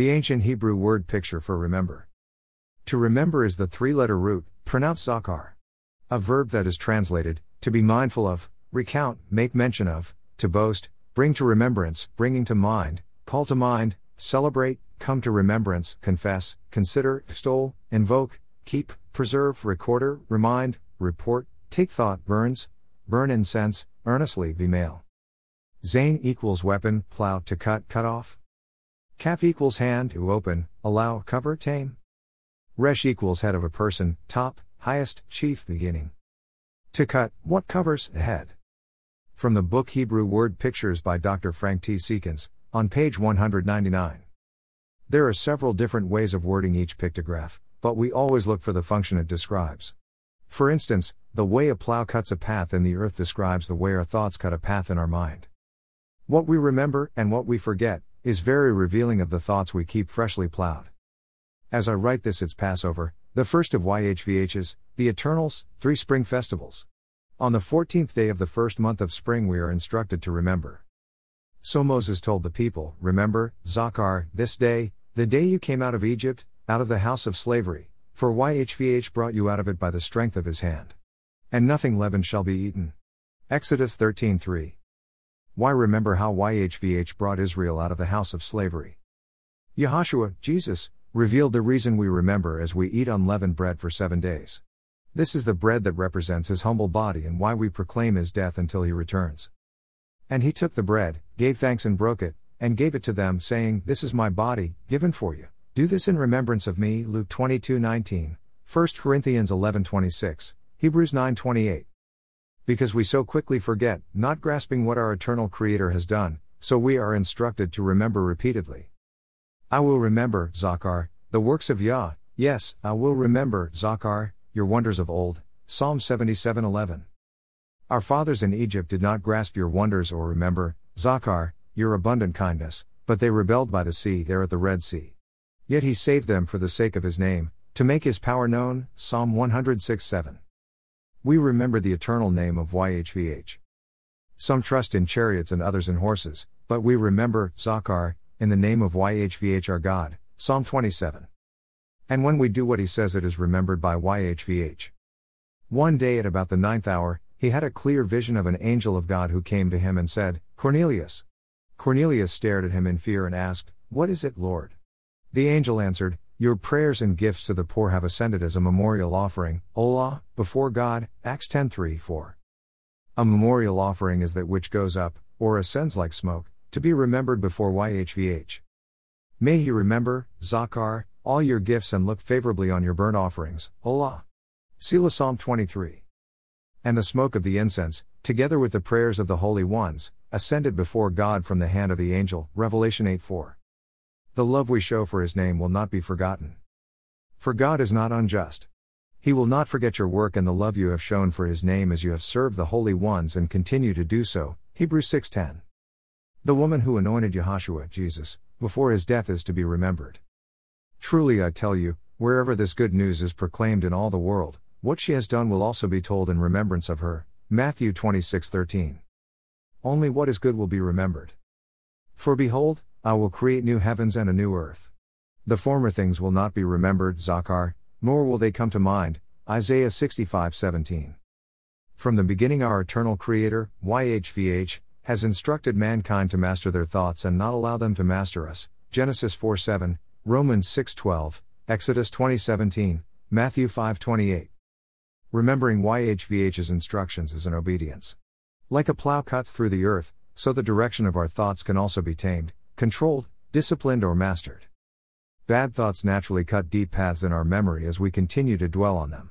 The ancient Hebrew word picture for remember. To remember is the three letter root, pronounced zakar. A verb that is translated, to be mindful of, recount, make mention of, to boast, bring to remembrance, bringing to mind, call to mind, celebrate, come to remembrance, confess, consider, extol, invoke, keep, preserve, recorder, remind, report, take thought, burns, burn incense, earnestly, be male. Zain equals weapon, plow, to cut, cut off. Kaf equals hand, to open, allow, cover, tame. Resh equals head of a person, top, highest, chief, beginning. To cut, what covers, head. From the book Hebrew Word Pictures by Dr. Frank T. Seekins, on page 199. There are several different ways of wording each pictograph, but we always look for the function it describes. For instance, the way a plow cuts a path in the earth describes the way our thoughts cut a path in our mind. What we remember and what we forget is very revealing of the thoughts we keep freshly plowed. As I write this, it's Passover, the first of YHVH's, the Eternals, three spring festivals. On the 14th day of the first month of spring, we are instructed to remember. So Moses told the people, Remember, Zakar, this day, the day you came out of Egypt, out of the house of slavery, for YHVH brought you out of it by the strength of his hand. And nothing leavened shall be eaten. Exodus 13:3. Why remember how YHVH brought Israel out of the house of slavery? Yahshua, Jesus, revealed the reason we remember as we eat unleavened bread for seven days. This is the bread that represents his humble body and why we proclaim his death until he returns. And he took the bread, gave thanks and broke it, and gave it to them, saying, This is my body, given for you. Do this in remembrance of me. Luke 22 19, 1 Corinthians 11 26, Hebrews 9 28. Because we so quickly forget, not grasping what our eternal Creator has done, so we are instructed to remember repeatedly. I will remember, Zakar, the works of Yah, yes, I will remember, Zakar, your wonders of old. Psalm 77:11. Our fathers in Egypt did not grasp your wonders or remember, Zakar, your abundant kindness, but they rebelled by the sea there at the Red Sea. Yet he saved them for the sake of his name, to make his power known. Psalm 106:7. We remember the eternal name of YHVH. Some trust in chariots and others in horses, but we remember, Zakar, in the name of YHVH our God. Psalm 27. And when we do what he says, it is remembered by YHVH. One day at about the ninth hour, he had a clear vision of an angel of God who came to him and said, Cornelius. Cornelius stared at him in fear and asked, What is it, Lord? The angel answered, Your prayers and gifts to the poor have ascended as a memorial offering, Olah, before God, Acts 10 3 4. A memorial offering is that which goes up, or ascends like smoke, to be remembered before YHVH. May he remember, Zakar, all your gifts and look favorably on your burnt offerings, Olah. Selah Psalm 23. And the smoke of the incense, together with the prayers of the holy ones, ascended before God from the hand of the angel, Revelation 8 4. The love we show for his name will not be forgotten. For God is not unjust. He will not forget your work and the love you have shown for his name as you have served the holy ones and continue to do so. Hebrews 6:10. The woman who anointed Yahshua, Jesus, before his death is to be remembered. Truly I tell you, wherever this good news is proclaimed in all the world, what she has done will also be told in remembrance of her. Matthew 26:13. Only what is good will be remembered. For behold, I will create new heavens and a new earth. The former things will not be remembered, Zakar, nor will they come to mind. Isaiah 65:17. From the beginning our eternal creator, YHVH, has instructed mankind to master their thoughts and not allow them to master us. Genesis 4:7, Romans 6:12, Exodus 20:17, Matthew 5:28. Remembering YHVH's instructions is an obedience. Like a plow cuts through the earth, so the direction of our thoughts can also be tamed, controlled, disciplined or mastered. Bad thoughts naturally cut deep paths in our memory as we continue to dwell on them.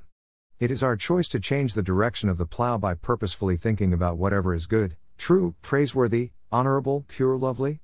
It is our choice to change the direction of the plow by purposefully thinking about whatever is good, true, praiseworthy, honorable, pure, lovely,